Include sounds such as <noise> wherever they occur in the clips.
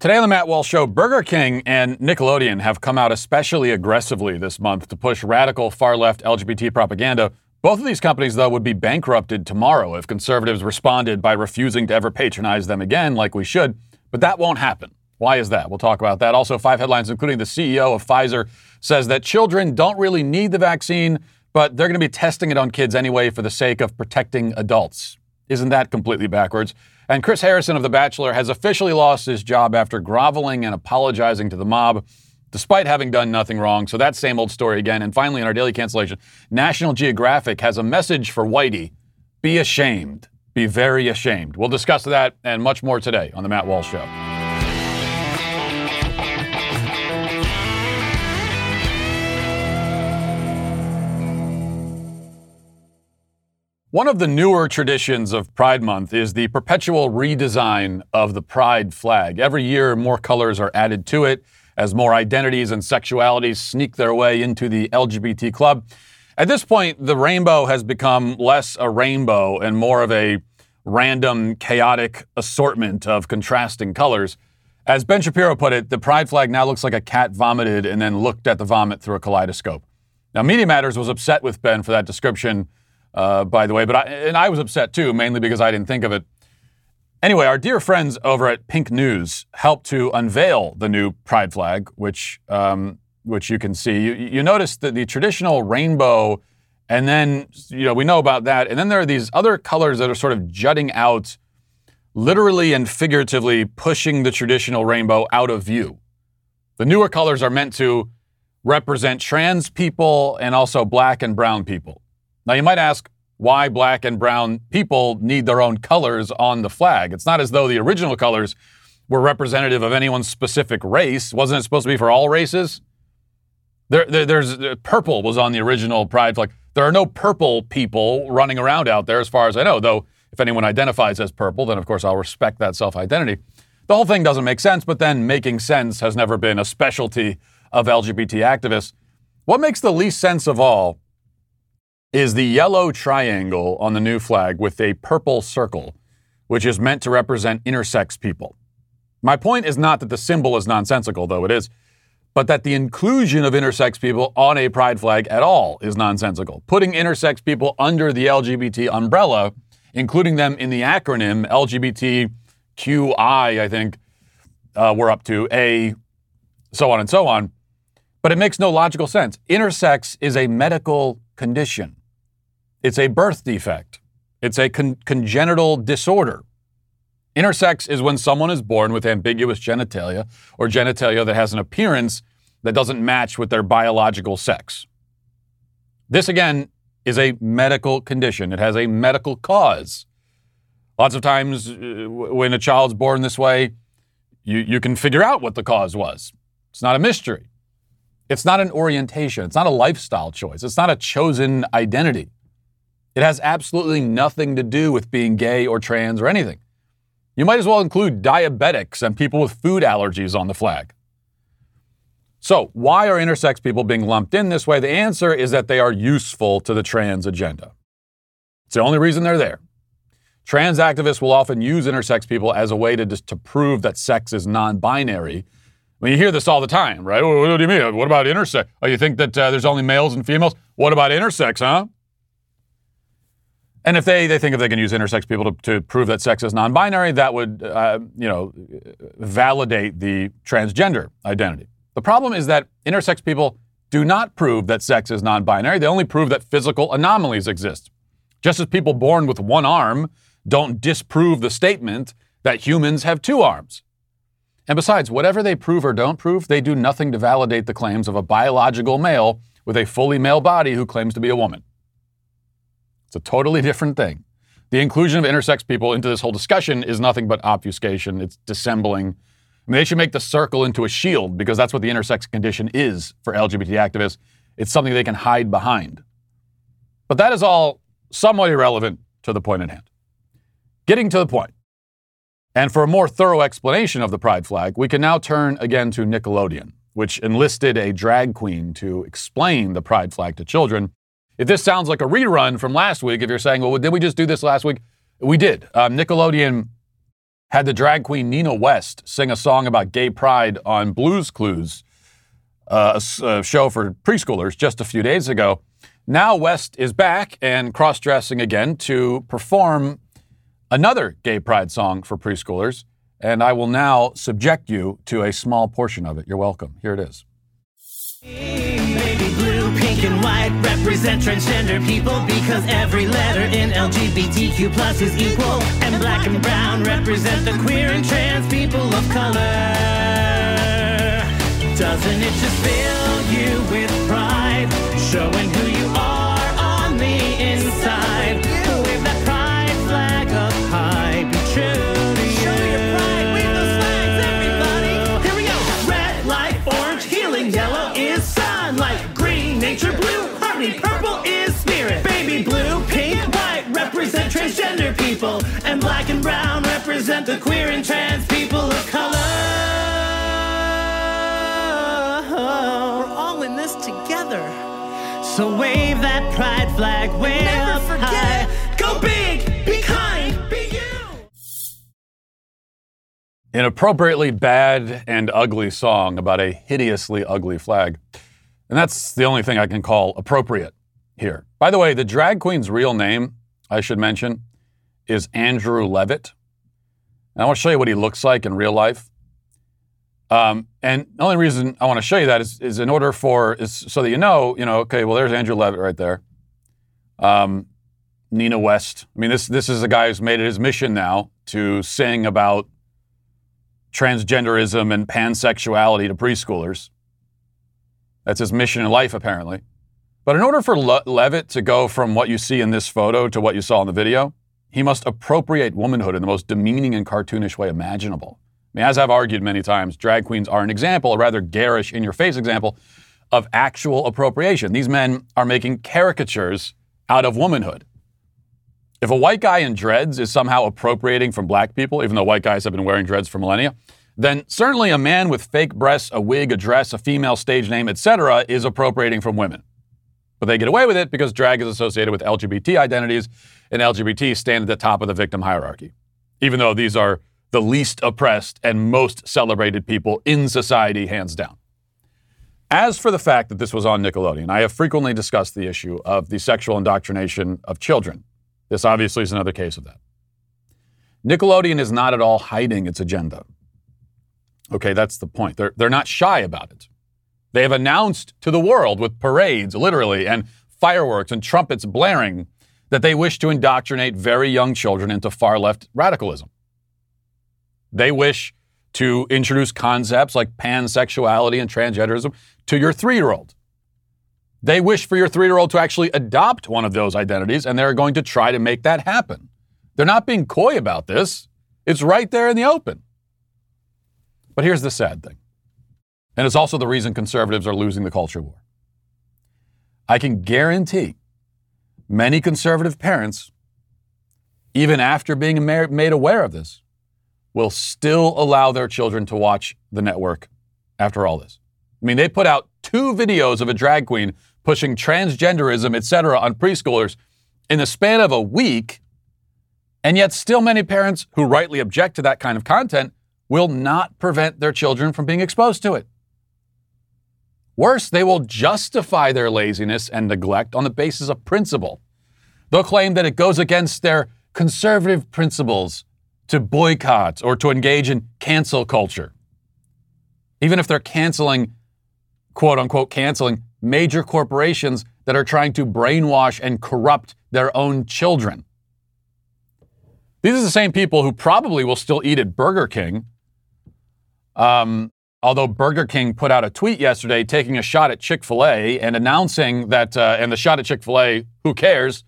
Today on the Matt Walsh Show, Burger King and Nickelodeon have come out especially aggressively this month to push radical far left LGBT propaganda. Both of these companies, though, would be bankrupted tomorrow if conservatives responded by refusing to ever patronize them again, like we should. But that won't happen. Why is that? We'll talk about that. Also, five headlines, including the CEO of Pfizer, says that children don't really need the vaccine, but they're going to be testing it on kids anyway for the sake of protecting adults. Isn't that completely backwards? And Chris Harrison of The Bachelor has officially lost his job after groveling and apologizing to the mob, despite having done nothing wrong. So that same old story again. And finally, in our daily cancellation, National Geographic has a message for Whitey be ashamed. Be very ashamed. We'll discuss that and much more today on The Matt Walsh Show. One of the newer traditions of Pride Month is the perpetual redesign of the Pride flag. Every year, more colors are added to it as more identities and sexualities sneak their way into the LGBT club. At this point, the rainbow has become less a rainbow and more of a random, chaotic assortment of contrasting colors. As Ben Shapiro put it, the pride flag now looks like a cat vomited and then looked at the vomit through a kaleidoscope. Now, Media Matters was upset with Ben for that description uh, by the way. But I, and I was upset too, mainly because I didn't think of it. Anyway, our dear friends over at Pink News helped to unveil the new pride flag, which um, which you can see. You, you notice that the traditional rainbow, and then you know we know about that, and then there are these other colors that are sort of jutting out, literally and figuratively pushing the traditional rainbow out of view. The newer colors are meant to represent trans people and also black and brown people. Now, you might ask why black and brown people need their own colors on the flag. It's not as though the original colors were representative of anyone's specific race. Wasn't it supposed to be for all races? There, there, there's uh, purple was on the original pride flag. There are no purple people running around out there, as far as I know. Though, if anyone identifies as purple, then of course I'll respect that self-identity. The whole thing doesn't make sense, but then making sense has never been a specialty of LGBT activists. What makes the least sense of all is the yellow triangle on the new flag with a purple circle, which is meant to represent intersex people. My point is not that the symbol is nonsensical, though it is, but that the inclusion of intersex people on a pride flag at all is nonsensical. Putting intersex people under the LGBT umbrella, including them in the acronym LGBTQI, I think uh, we're up to, A, so on and so on. But it makes no logical sense. Intersex is a medical condition. It's a birth defect. It's a con- congenital disorder. Intersex is when someone is born with ambiguous genitalia or genitalia that has an appearance that doesn't match with their biological sex. This, again, is a medical condition. It has a medical cause. Lots of times, uh, when a child's born this way, you, you can figure out what the cause was. It's not a mystery. It's not an orientation. It's not a lifestyle choice. It's not a chosen identity. It has absolutely nothing to do with being gay or trans or anything. You might as well include diabetics and people with food allergies on the flag. So, why are intersex people being lumped in this way? The answer is that they are useful to the trans agenda. It's the only reason they're there. Trans activists will often use intersex people as a way to, to prove that sex is non binary. I mean, you hear this all the time, right? What, what do you mean? What about intersex? Oh, you think that uh, there's only males and females? What about intersex, huh? And if they, they think if they can use intersex people to, to prove that sex is non-binary, that would, uh, you know, validate the transgender identity. The problem is that intersex people do not prove that sex is non-binary. They only prove that physical anomalies exist. Just as people born with one arm don't disprove the statement that humans have two arms. And besides, whatever they prove or don't prove, they do nothing to validate the claims of a biological male with a fully male body who claims to be a woman. It's a totally different thing. The inclusion of intersex people into this whole discussion is nothing but obfuscation. It's dissembling. I mean, they should make the circle into a shield because that's what the intersex condition is for LGBT activists. It's something they can hide behind. But that is all somewhat irrelevant to the point at hand. Getting to the. And for a more thorough explanation of the pride flag, we can now turn again to Nickelodeon, which enlisted a drag queen to explain the pride flag to children if this sounds like a rerun from last week, if you're saying, well, did we just do this last week? We did. Um, Nickelodeon had the drag queen Nina West sing a song about gay pride on Blues Clues, uh, a show for preschoolers, just a few days ago. Now West is back and cross dressing again to perform another gay pride song for preschoolers. And I will now subject you to a small portion of it. You're welcome. Here it is. Pink, and white represent transgender people because every letter in LGBTQ plus is equal. And black and brown represent the queer and trans people of color. Doesn't it just fill you with pride, showing who you are on the inside? Transgender people, and black and brown represent the queer and trans people of color. We're all in this together. So wave that pride flag, wave Never up forget high. Go big, be kind, be you. An appropriately bad and ugly song about a hideously ugly flag. And that's the only thing I can call appropriate here. By the way, the drag queen's real name, I should mention, is Andrew Levitt. And I want to show you what he looks like in real life. Um, and the only reason I want to show you that is, is in order for, is so that you know, you know, okay, well, there's Andrew Levitt right there. Um, Nina West. I mean, this, this is a guy who's made it his mission now to sing about transgenderism and pansexuality to preschoolers. That's his mission in life, apparently. But in order for Le- Levitt to go from what you see in this photo to what you saw in the video, he must appropriate womanhood in the most demeaning and cartoonish way imaginable. I mean, as I've argued many times, drag queens are an example, a rather garish, in your face example, of actual appropriation. These men are making caricatures out of womanhood. If a white guy in dreads is somehow appropriating from black people, even though white guys have been wearing dreads for millennia, then certainly a man with fake breasts, a wig, a dress, a female stage name, etc., is appropriating from women. But they get away with it because drag is associated with LGBT identities, and LGBT stand at the top of the victim hierarchy, even though these are the least oppressed and most celebrated people in society, hands down. As for the fact that this was on Nickelodeon, I have frequently discussed the issue of the sexual indoctrination of children. This obviously is another case of that. Nickelodeon is not at all hiding its agenda. Okay, that's the point. They're, they're not shy about it. They have announced to the world with parades, literally, and fireworks and trumpets blaring that they wish to indoctrinate very young children into far left radicalism. They wish to introduce concepts like pansexuality and transgenderism to your three year old. They wish for your three year old to actually adopt one of those identities, and they're going to try to make that happen. They're not being coy about this, it's right there in the open. But here's the sad thing, and it's also the reason conservatives are losing the culture war. I can guarantee many conservative parents, even after being made aware of this, will still allow their children to watch the network after all this. I mean, they put out two videos of a drag queen pushing transgenderism, etc., on preschoolers in the span of a week, and yet still many parents who rightly object to that kind of content will not prevent their children from being exposed to it. Worse, they will justify their laziness and neglect on the basis of principle. They'll claim that it goes against their conservative principles to boycott or to engage in cancel culture. Even if they're canceling, quote unquote, canceling major corporations that are trying to brainwash and corrupt their own children. These are the same people who probably will still eat at Burger King. Um, although Burger King put out a tweet yesterday taking a shot at Chick fil A and announcing that, uh, and the shot at Chick fil A, who cares?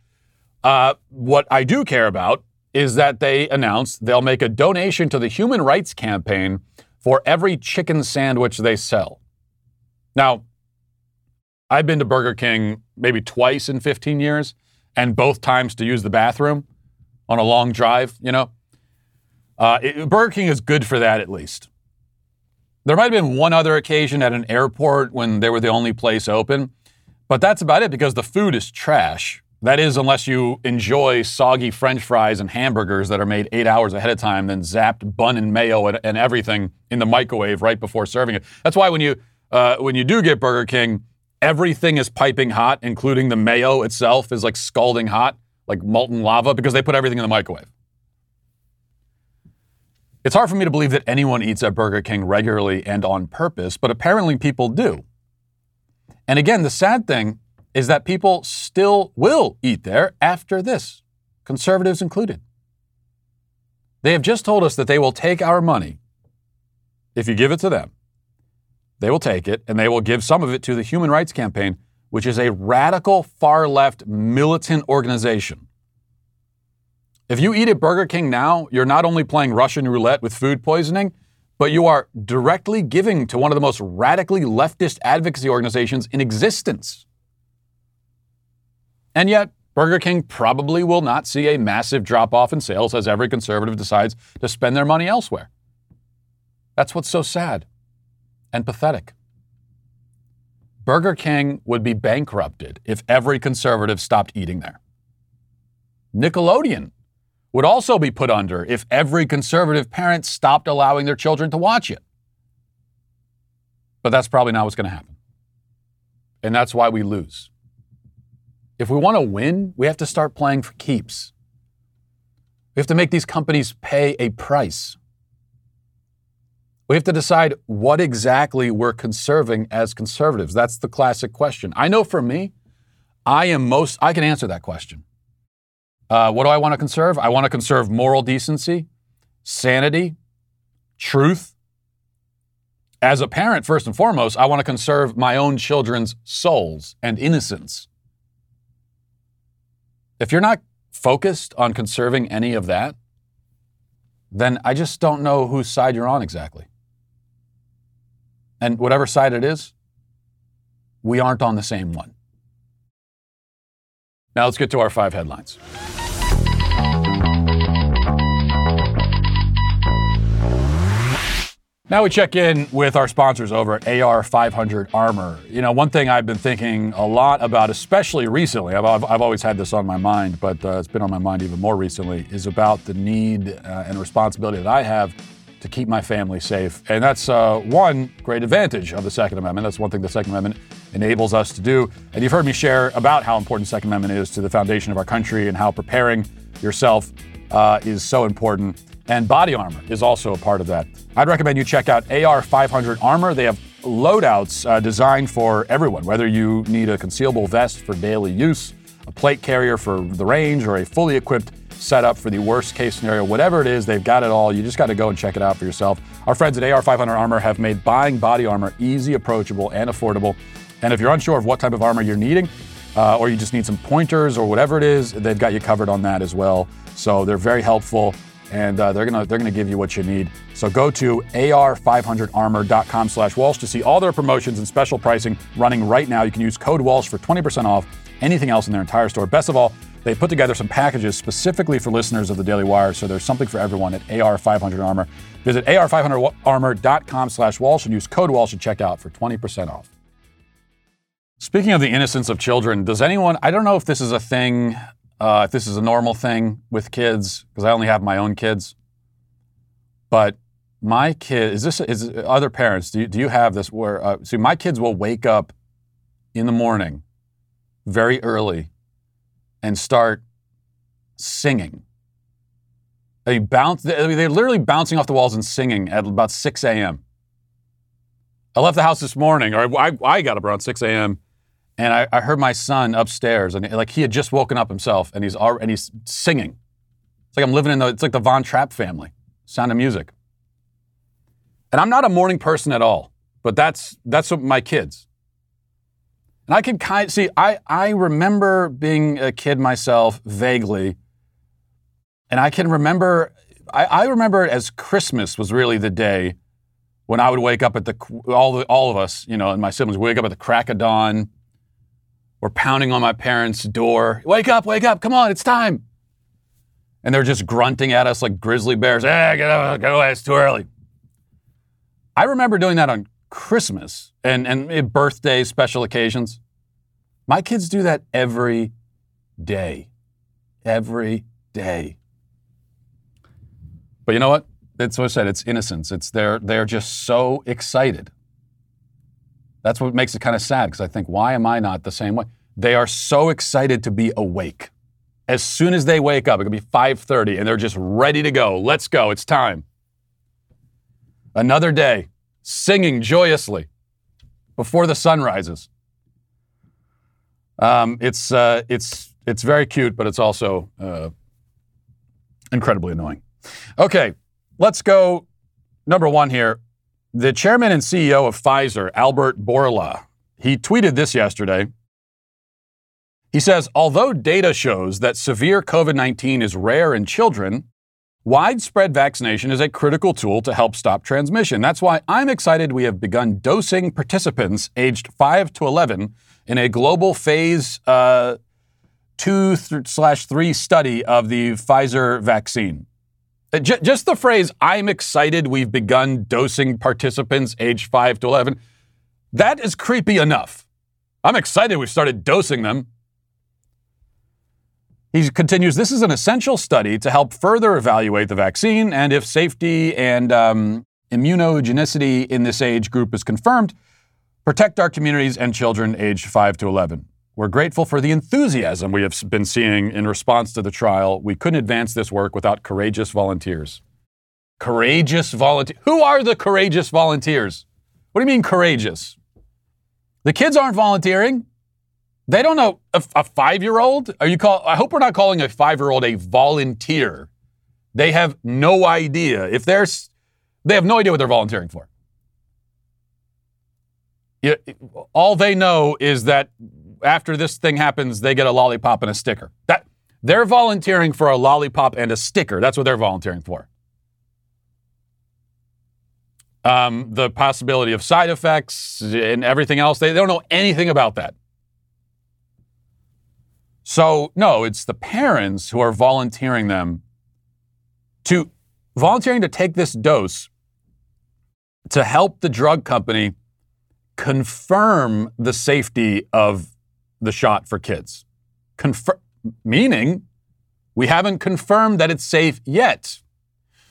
Uh, what I do care about is that they announced they'll make a donation to the Human Rights Campaign for every chicken sandwich they sell. Now, I've been to Burger King maybe twice in 15 years, and both times to use the bathroom on a long drive, you know. Uh, it, Burger King is good for that at least. There might have been one other occasion at an airport when they were the only place open, but that's about it because the food is trash. That is, unless you enjoy soggy French fries and hamburgers that are made eight hours ahead of time, then zapped bun and mayo and, and everything in the microwave right before serving it. That's why when you uh, when you do get Burger King, everything is piping hot, including the mayo itself is like scalding hot, like molten lava, because they put everything in the microwave. It's hard for me to believe that anyone eats at Burger King regularly and on purpose, but apparently people do. And again, the sad thing is that people still will eat there after this, conservatives included. They have just told us that they will take our money if you give it to them. They will take it and they will give some of it to the Human Rights Campaign, which is a radical far left militant organization. If you eat at Burger King now, you're not only playing Russian roulette with food poisoning, but you are directly giving to one of the most radically leftist advocacy organizations in existence. And yet, Burger King probably will not see a massive drop off in sales as every conservative decides to spend their money elsewhere. That's what's so sad and pathetic. Burger King would be bankrupted if every conservative stopped eating there. Nickelodeon would also be put under if every conservative parent stopped allowing their children to watch it. But that's probably not what's going to happen. And that's why we lose. If we want to win, we have to start playing for keeps. We have to make these companies pay a price. We have to decide what exactly we're conserving as conservatives. That's the classic question. I know for me, I am most, I can answer that question. Uh, what do I want to conserve? I want to conserve moral decency, sanity, truth. As a parent, first and foremost, I want to conserve my own children's souls and innocence. If you're not focused on conserving any of that, then I just don't know whose side you're on exactly. And whatever side it is, we aren't on the same one. Now let's get to our five headlines. Now we check in with our sponsors over at AR500 Armor. You know, one thing I've been thinking a lot about, especially recently, I've, I've, I've always had this on my mind, but uh, it's been on my mind even more recently, is about the need uh, and responsibility that I have to keep my family safe. And that's uh, one great advantage of the Second Amendment. That's one thing the Second Amendment enables us to do. And you've heard me share about how important the Second Amendment is to the foundation of our country and how preparing yourself uh, is so important. And body armor is also a part of that. I'd recommend you check out AR500 Armor. They have loadouts uh, designed for everyone, whether you need a concealable vest for daily use, a plate carrier for the range, or a fully equipped setup for the worst case scenario. Whatever it is, they've got it all. You just got to go and check it out for yourself. Our friends at AR500 Armor have made buying body armor easy, approachable, and affordable. And if you're unsure of what type of armor you're needing, uh, or you just need some pointers or whatever it is, they've got you covered on that as well. So they're very helpful and uh, they're gonna they're gonna give you what you need. So go to ar500armor.com/walsh to see all their promotions and special pricing running right now. You can use code Walsh for 20% off anything else in their entire store. Best of all, they put together some packages specifically for listeners of the Daily Wire, so there's something for everyone at AR500armor. Visit ar500armor.com/walsh and use code Walsh at checkout for 20% off. Speaking of the innocence of children, does anyone? I don't know if this is a thing uh, if this is a normal thing with kids, because I only have my own kids. But my kid is this is other parents. Do you, do you have this where uh, see my kids will wake up in the morning very early and start singing. They bounce. They're literally bouncing off the walls and singing at about 6 a.m. I left the house this morning, or I, I got up around 6 a.m and I, I, heard my son upstairs, and like he had just woken up himself, and he's already, and he's singing. It's like I'm living in the it's like the Von Trapp family, Sound of Music. And I'm not a morning person at all, but that's that's what my kids. And I can kind see I I remember being a kid myself vaguely, and I can remember I, I remember as Christmas was really the day when I would wake up at the all the all of us, you know, and my siblings would wake up at the crack of dawn were pounding on my parents' door. Wake up, wake up, come on, it's time. And they're just grunting at us like grizzly bears. Hey, get up, go away, it's too early. I remember doing that on Christmas and, and eh, birthday special occasions. My kids do that every day. Every day. But you know what? It's what I said, it's innocence. It's they're they're just so excited. That's what makes it kind of sad because I think, why am I not the same way? They are so excited to be awake. As soon as they wake up, it could be 5:30 and they're just ready to go. Let's go. It's time. Another day, singing joyously before the sun rises. Um, it's uh, it's it's very cute, but it's also uh, incredibly annoying. Okay, let's go. Number one here, the chairman and CEO of Pfizer, Albert Bourla, he tweeted this yesterday. He says, although data shows that severe COVID 19 is rare in children, widespread vaccination is a critical tool to help stop transmission. That's why I'm excited we have begun dosing participants aged 5 to 11 in a global phase uh, 2 slash 3 study of the Pfizer vaccine. Uh, just the phrase, I'm excited we've begun dosing participants age 5 to 11, that is creepy enough. I'm excited we've started dosing them. He continues This is an essential study to help further evaluate the vaccine, and if safety and um, immunogenicity in this age group is confirmed, protect our communities and children aged 5 to 11. We're grateful for the enthusiasm we have been seeing in response to the trial. We couldn't advance this work without courageous volunteers. Courageous volunteers. Who are the courageous volunteers? What do you mean courageous? The kids aren't volunteering. They don't know a, a five-year-old. Are you call? I hope we're not calling a five-year-old a volunteer. They have no idea if they're. They have no idea what they're volunteering for. All they know is that after this thing happens, they get a lollipop and a sticker. That they're volunteering for a lollipop and a sticker. That's what they're volunteering for. Um, the possibility of side effects and everything else, they, they don't know anything about that. So, no, it's the parents who are volunteering them to volunteering to take this dose to help the drug company confirm the safety of the shot for kids. Confirm, meaning we haven't confirmed that it's safe yet.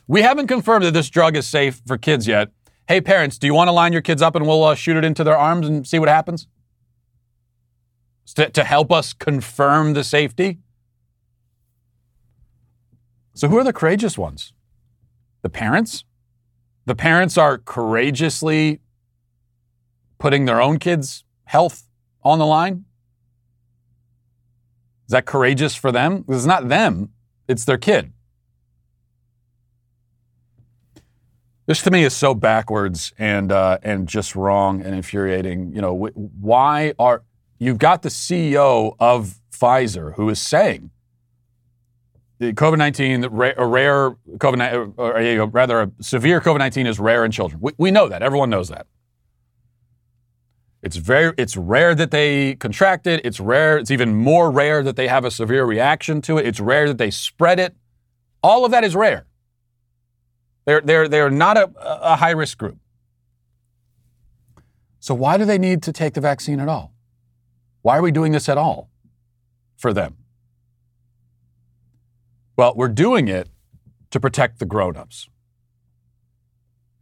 We haven't confirmed that this drug is safe for kids yet. Hey, parents, do you want to line your kids up and we'll uh, shoot it into their arms and see what happens? to, to help us confirm the safety. So, who are the courageous ones? The parents? The parents are courageously putting their own kids' health on the line? Is that courageous for them? It's not them, it's their kid. This to me is so backwards and uh, and just wrong and infuriating. You know, why are you've got the CEO of Pfizer who is saying the COVID 19, a rare COVID or rather a severe COVID 19 is rare in children. We, we know that. Everyone knows that. It's very it's rare that they contract it. It's rare. It's even more rare that they have a severe reaction to it. It's rare that they spread it. All of that is rare. They're they're they're not a, a high risk group. So why do they need to take the vaccine at all? Why are we doing this at all for them? Well, we're doing it to protect the grown-ups.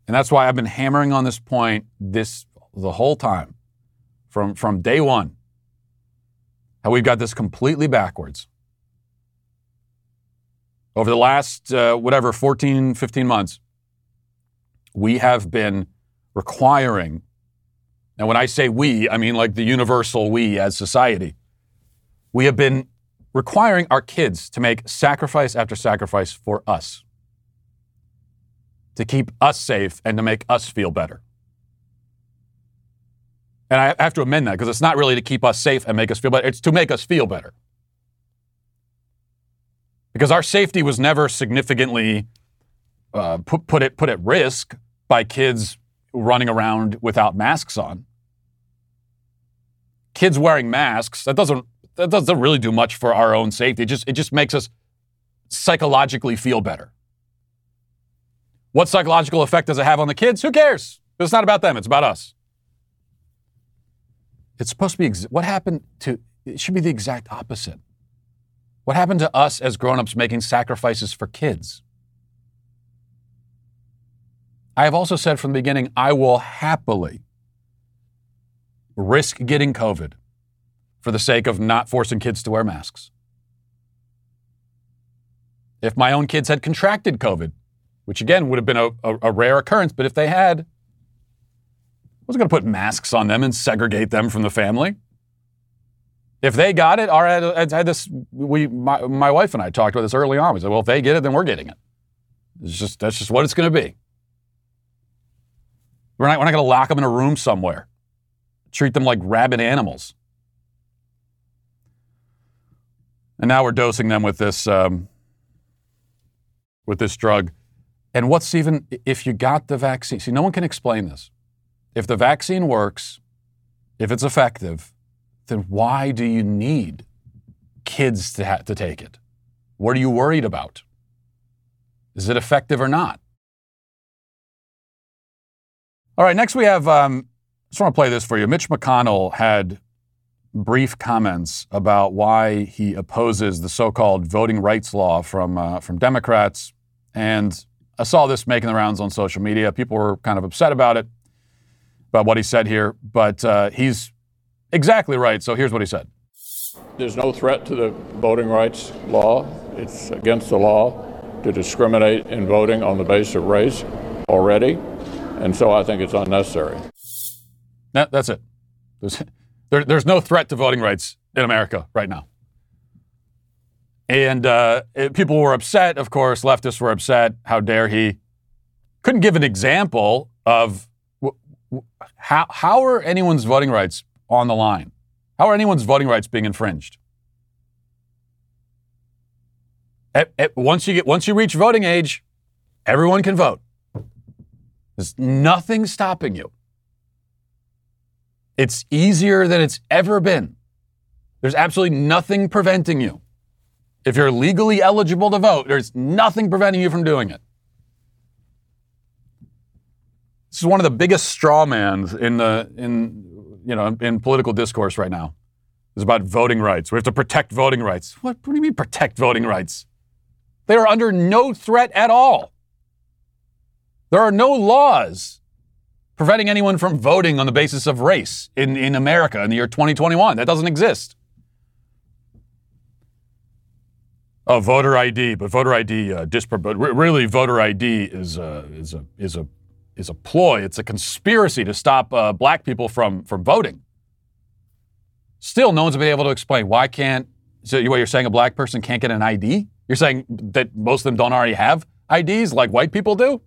And that's why I've been hammering on this point this the whole time from, from day one. How we've got this completely backwards. Over the last, uh, whatever, 14, 15 months, we have been requiring and when I say we, I mean like the universal we as society. We have been requiring our kids to make sacrifice after sacrifice for us, to keep us safe and to make us feel better. And I have to amend that because it's not really to keep us safe and make us feel better, it's to make us feel better. Because our safety was never significantly uh, put, put, put at risk by kids running around without masks on kids wearing masks, that doesn't that doesn't really do much for our own safety. It just it just makes us psychologically feel better. What psychological effect does it have on the kids? Who cares? It's not about them, it's about us. It's supposed to be ex- what happened to it should be the exact opposite. What happened to us as grown-ups making sacrifices for kids? I have also said from the beginning, I will happily risk getting COVID for the sake of not forcing kids to wear masks. If my own kids had contracted COVID, which again would have been a, a, a rare occurrence, but if they had, wasn't going to put masks on them and segregate them from the family. If they got it, all right, I had this. We, my, my wife and I talked about this early on. We said, well, if they get it, then we're getting it. It's just that's just what it's going to be. We're not, we're not going to lock them in a room somewhere, treat them like rabid animals. And now we're dosing them with this um, with this drug. And what's even if you got the vaccine? See, no one can explain this. If the vaccine works, if it's effective, then why do you need kids to, ha- to take it? What are you worried about? Is it effective or not? All right, next we have, um, I just want to play this for you. Mitch McConnell had brief comments about why he opposes the so called voting rights law from, uh, from Democrats. And I saw this making the rounds on social media. People were kind of upset about it, about what he said here, but uh, he's exactly right. So here's what he said. There's no threat to the voting rights law. It's against the law to discriminate in voting on the basis of race already. And so I think it's unnecessary. That, that's it. There's, <laughs> there, there's no threat to voting rights in America right now. And uh, it, people were upset, of course, leftists were upset. How dare he? Couldn't give an example of how, how are anyone's voting rights on the line? How are anyone's voting rights being infringed? At, at, once you get once you reach voting age, everyone can vote. There's nothing stopping you. It's easier than it's ever been. There's absolutely nothing preventing you. If you're legally eligible to vote, there's nothing preventing you from doing it. This is one of the biggest straw mans in the in you know in political discourse right now. It's about voting rights. We have to protect voting rights. What, what do you mean protect voting rights? They are under no threat at all. There are no laws preventing anyone from voting on the basis of race in, in America in the year 2021. That doesn't exist. Oh, voter ID, but voter ID uh, but re- really voter ID is a, is a is a is a ploy. It's a conspiracy to stop uh, black people from from voting. Still, no one's been able to explain why can't. So, what you're saying, a black person can't get an ID? You're saying that most of them don't already have IDs like white people do?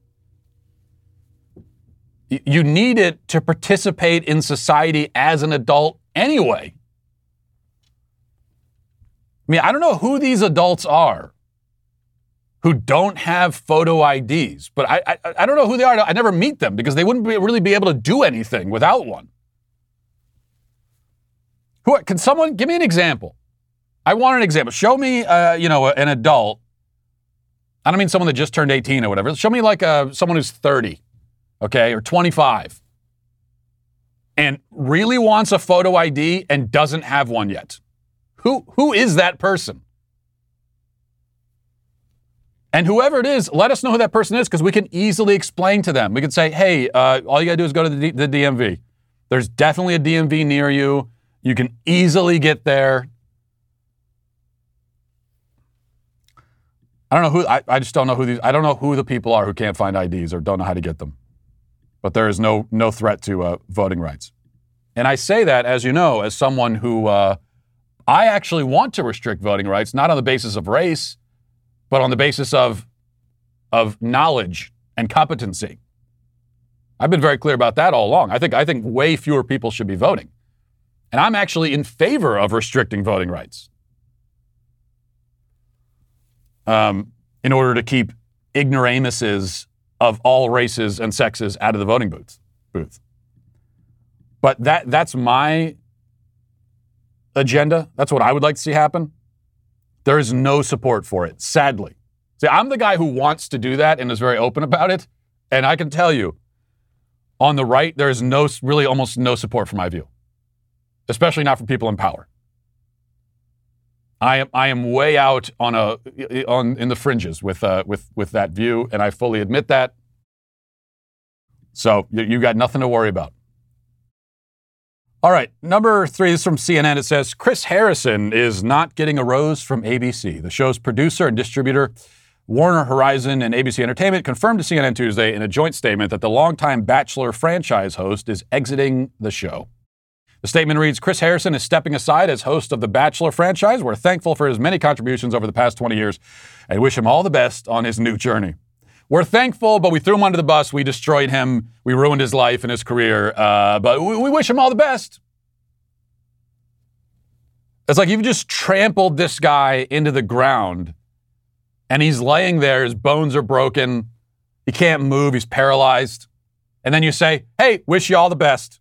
You need it to participate in society as an adult anyway. I mean, I don't know who these adults are who don't have photo IDs, but I, I, I don't know who they are. I never meet them because they wouldn't be, really be able to do anything without one. Who can someone give me an example? I want an example. Show me, uh, you know, an adult. I don't mean someone that just turned 18 or whatever. Show me like uh, someone who's 30, okay, or 25, and really wants a photo ID and doesn't have one yet. Who who is that person? And whoever it is, let us know who that person is because we can easily explain to them. We can say, hey, uh, all you got to do is go to the, D- the DMV. There's definitely a DMV near you. You can easily get there. I don't know who, I, I just don't know who these, I don't know who the people are who can't find IDs or don't know how to get them. But there is no, no threat to uh, voting rights. And I say that, as you know, as someone who, uh, I actually want to restrict voting rights, not on the basis of race, but on the basis of, of knowledge and competency. I've been very clear about that all along. I think, I think way fewer people should be voting. And I'm actually in favor of restricting voting rights um, in order to keep ignoramuses of all races and sexes out of the voting booth. booth. But that, that's my agenda. That's what I would like to see happen. There is no support for it, sadly. See, I'm the guy who wants to do that and is very open about it. And I can tell you, on the right, there is no, really almost no support for my view, especially not from people in power. I am I am way out on a on in the fringes with uh, with with that view, and I fully admit that. So you, you got nothing to worry about. All right, number three is from CNN. It says Chris Harrison is not getting a rose from ABC. The show's producer and distributor, Warner Horizon and ABC Entertainment, confirmed to CNN Tuesday in a joint statement that the longtime Bachelor franchise host is exiting the show. The statement reads Chris Harrison is stepping aside as host of the Bachelor franchise. We're thankful for his many contributions over the past 20 years and wish him all the best on his new journey. We're thankful, but we threw him under the bus. We destroyed him. We ruined his life and his career. Uh, but we, we wish him all the best. It's like you've just trampled this guy into the ground and he's laying there. His bones are broken. He can't move. He's paralyzed. And then you say, hey, wish you all the best.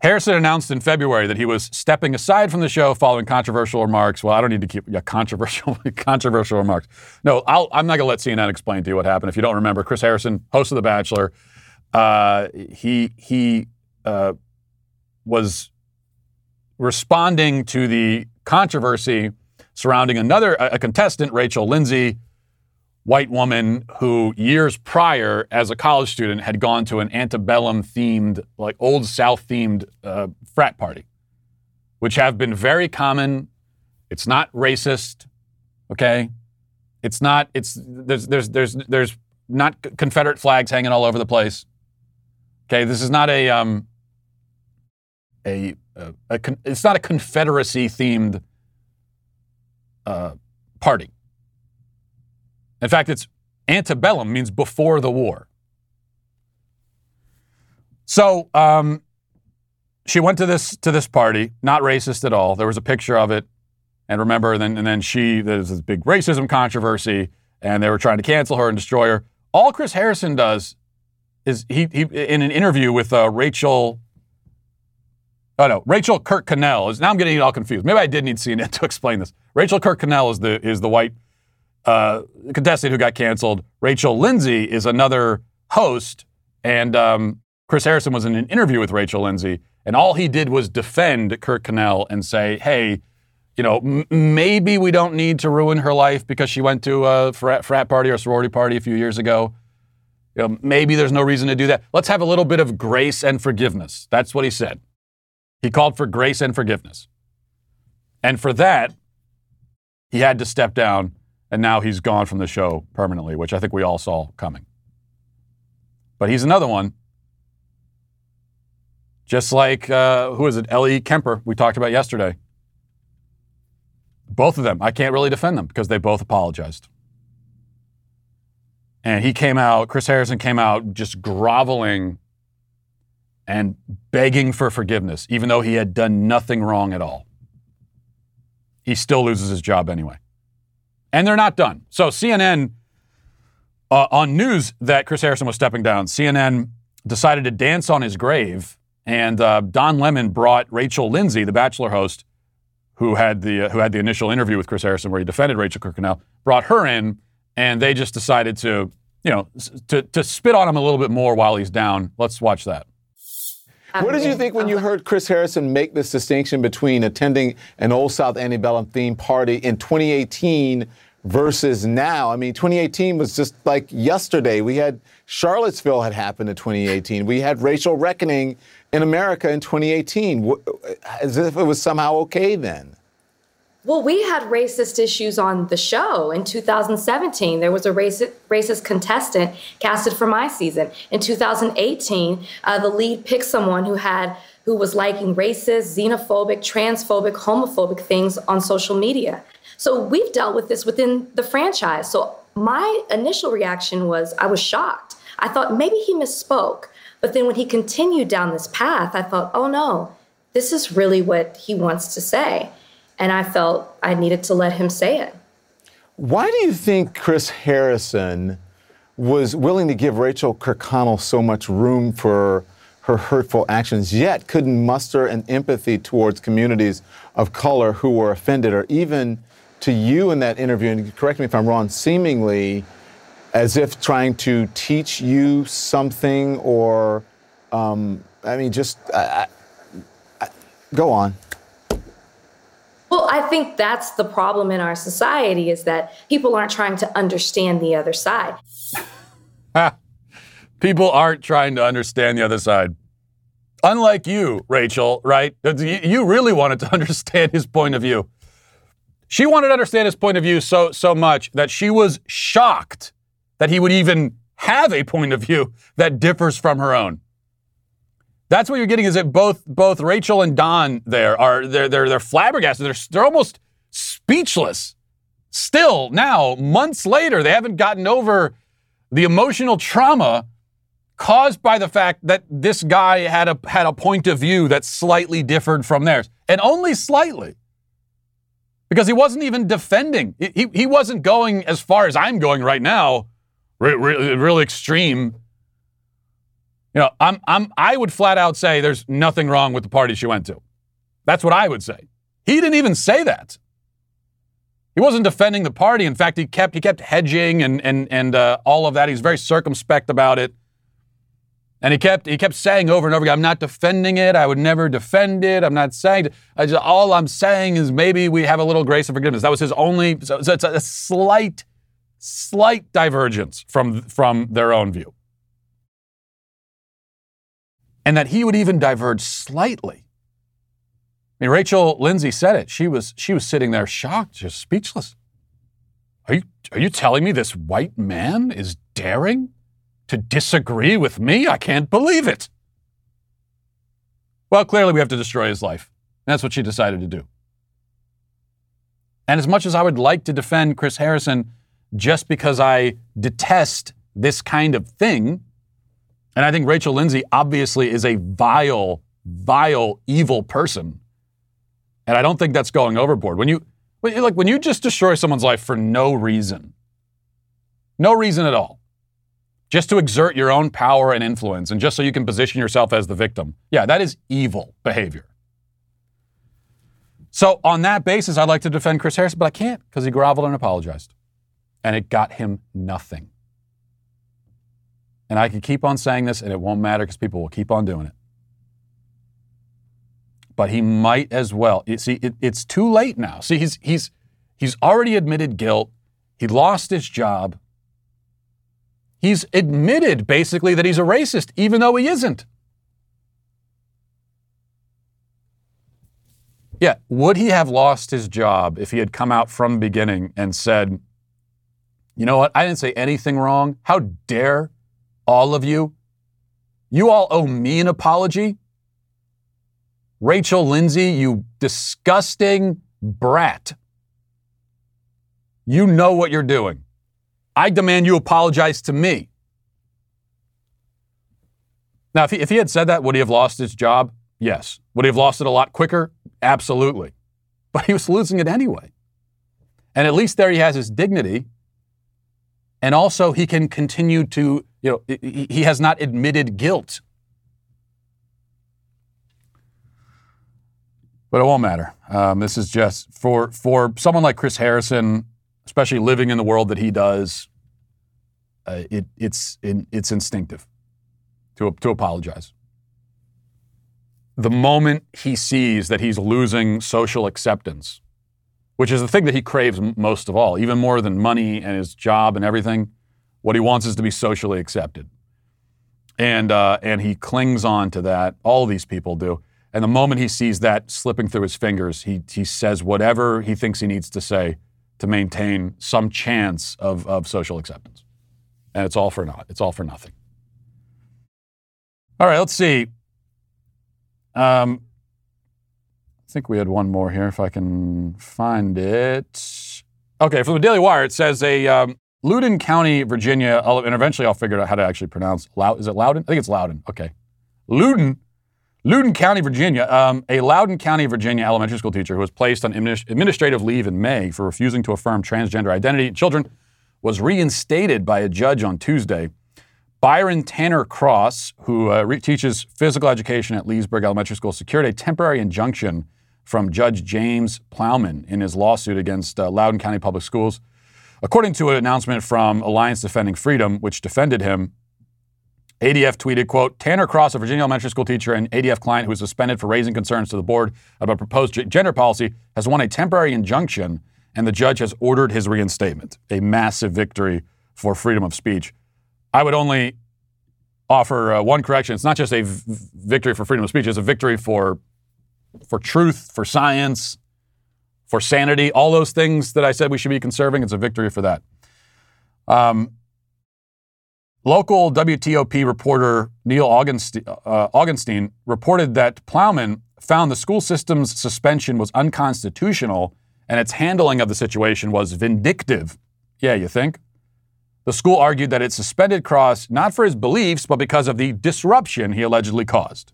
Harrison announced in February that he was stepping aside from the show following controversial remarks. Well, I don't need to keep yeah, controversial <laughs> controversial remarks. No, i am not going to let CNN explain to you what happened. If you don't remember, Chris Harrison, host of The Bachelor, uh, he he uh, was responding to the controversy surrounding another a contestant, Rachel Lindsay, white woman who years prior as a college student had gone to an antebellum themed like old south themed uh, frat party which have been very common. It's not racist okay? It's not it's there's there's there's there's not confederate flags hanging all over the place okay? This is not a um a, a, a it's not a confederacy themed uh, party in fact, it's antebellum means before the war. So um, she went to this to this party, not racist at all. There was a picture of it, and remember, and then and then she there's this big racism controversy, and they were trying to cancel her and destroy her. All Chris Harrison does is he, he in an interview with uh, Rachel. Oh no, Rachel Kirkconnell is now I'm getting it all confused. Maybe I did need CNN <laughs> to explain this. Rachel Kirkconnell is the is the white uh, contestant who got canceled. Rachel Lindsay is another host, and um, Chris Harrison was in an interview with Rachel Lindsay, and all he did was defend Kirkconnell and say, "Hey, you know, m- maybe we don't need to ruin her life because she went to a frat, frat party or sorority party a few years ago. You know, maybe there's no reason to do that. Let's have a little bit of grace and forgiveness." That's what he said. He called for grace and forgiveness, and for that, he had to step down and now he's gone from the show permanently, which I think we all saw coming. But he's another one. Just like, uh, who is it? Ellie Kemper, we talked about yesterday. Both of them, I can't really defend them because they both apologized. And he came out, Chris Harrison came out just groveling and begging for forgiveness, even though he had done nothing wrong at all. He still loses his job anyway. And they're not done. So CNN, uh, on news that Chris Harrison was stepping down, CNN decided to dance on his grave. And uh, Don Lemon brought Rachel Lindsay, the Bachelor host, who had the uh, who had the initial interview with Chris Harrison, where he defended Rachel Kirkconnell, brought her in, and they just decided to, you know, to to spit on him a little bit more while he's down. Let's watch that. What did you think when you heard Chris Harrison make this distinction between attending an Old South Antebellum themed party in 2018 versus now? I mean, 2018 was just like yesterday. We had Charlottesville had happened in 2018. We had racial reckoning in America in 2018, as if it was somehow okay then. Well, we had racist issues on the show in 2017. There was a racist, racist contestant casted for my season. In 2018, uh, the lead picked someone who had who was liking racist, xenophobic, transphobic, homophobic things on social media. So we've dealt with this within the franchise. So my initial reaction was I was shocked. I thought maybe he misspoke. But then when he continued down this path, I thought, oh no, this is really what he wants to say. And I felt I needed to let him say it. Why do you think Chris Harrison was willing to give Rachel Kirkconnell so much room for her hurtful actions, yet couldn't muster an empathy towards communities of color who were offended, or even to you in that interview, and correct me if I'm wrong, seemingly as if trying to teach you something, or um, I mean, just I, I, go on. Well, I think that's the problem in our society is that people aren't trying to understand the other side. <laughs> People aren't trying to understand the other side. Unlike you, Rachel, right? Uh, you really wanted to <laughs> understand his point of view. She wanted to understand his point of view so so much that she was shocked that he would even have a point of view that differs from her own. That's what you're getting is that both both Rachel and Don there are they're they're they're flabbergasted. They're they're almost speechless. Still now, months later, they haven't gotten over the emotional trauma caused by the fact that this guy had a had a point of view that slightly differed from theirs, and only slightly. Because he wasn't even defending. He, he wasn't going as far as I'm going right now, really, really extreme. You know, I'm, I'm, I would flat out say there's nothing wrong with the party she went to. That's what I would say. He didn't even say that. He wasn't defending the party. In fact, he kept he kept hedging and and and uh, all of that. He's very circumspect about it. And he kept he kept saying over and over again, "I'm not defending it. I would never defend it. I'm not saying. Just, all I'm saying is maybe we have a little grace and forgiveness." That was his only. So, so it's a slight, slight divergence from from their own view, and that he would even diverge slightly. I mean, Rachel Lindsay said it. She was she was sitting there shocked, just speechless. Are you are you telling me this white man is daring? to disagree with me? I can't believe it. Well, clearly we have to destroy his life. That's what she decided to do. And as much as I would like to defend Chris Harrison just because I detest this kind of thing, and I think Rachel Lindsay obviously is a vile, vile, evil person. And I don't think that's going overboard. When you like when you just destroy someone's life for no reason, no reason at all, just to exert your own power and influence and just so you can position yourself as the victim. Yeah, that is evil behavior. So, on that basis, I'd like to defend Chris Harris, but I can't because he groveled and apologized. And it got him nothing. And I can keep on saying this and it won't matter because people will keep on doing it. But he might as well. You See, it, it's too late now. See, he's, he's, he's already admitted guilt. He lost his job. He's admitted basically that he's a racist, even though he isn't. Yeah, would he have lost his job if he had come out from the beginning and said, you know what, I didn't say anything wrong. How dare all of you? You all owe me an apology. Rachel Lindsay, you disgusting brat. You know what you're doing. I demand you apologize to me. Now, if he, if he had said that, would he have lost his job? Yes. Would he have lost it a lot quicker? Absolutely. But he was losing it anyway. And at least there he has his dignity. And also, he can continue to, you know, he has not admitted guilt. But it won't matter. Um, this is just for for someone like Chris Harrison especially living in the world that he does, uh, it, it's, it, it's instinctive to, to apologize. The moment he sees that he's losing social acceptance, which is the thing that he craves most of all, even more than money and his job and everything, what he wants is to be socially accepted. And, uh, and he clings on to that. All these people do. And the moment he sees that slipping through his fingers, he, he says whatever he thinks he needs to say to maintain some chance of, of social acceptance. And it's all for naught. It's all for nothing. All right, let's see. Um, I think we had one more here, if I can find it. Okay, from the Daily Wire, it says a um, Loudoun County, Virginia, and eventually I'll figure out how to actually pronounce. Loud, is it Loudon? I think it's Loudon. Okay, Loudoun Loudoun County, Virginia, um, a Loudoun County, Virginia elementary school teacher who was placed on administrative leave in May for refusing to affirm transgender identity in children was reinstated by a judge on Tuesday. Byron Tanner Cross, who uh, re- teaches physical education at Leesburg Elementary School, secured a temporary injunction from Judge James Plowman in his lawsuit against uh, Loudoun County Public Schools. According to an announcement from Alliance Defending Freedom, which defended him, ADF tweeted, quote, Tanner Cross, a Virginia elementary school teacher and ADF client who was suspended for raising concerns to the board about proposed gender policy, has won a temporary injunction and the judge has ordered his reinstatement. A massive victory for freedom of speech. I would only offer uh, one correction. It's not just a v- victory for freedom of speech, it's a victory for, for truth, for science, for sanity, all those things that I said we should be conserving. It's a victory for that. Um, Local WTOP reporter Neal Augenstein, uh, Augenstein reported that Plowman found the school system's suspension was unconstitutional and its handling of the situation was vindictive. Yeah, you think? The school argued that it suspended Cross not for his beliefs, but because of the disruption he allegedly caused.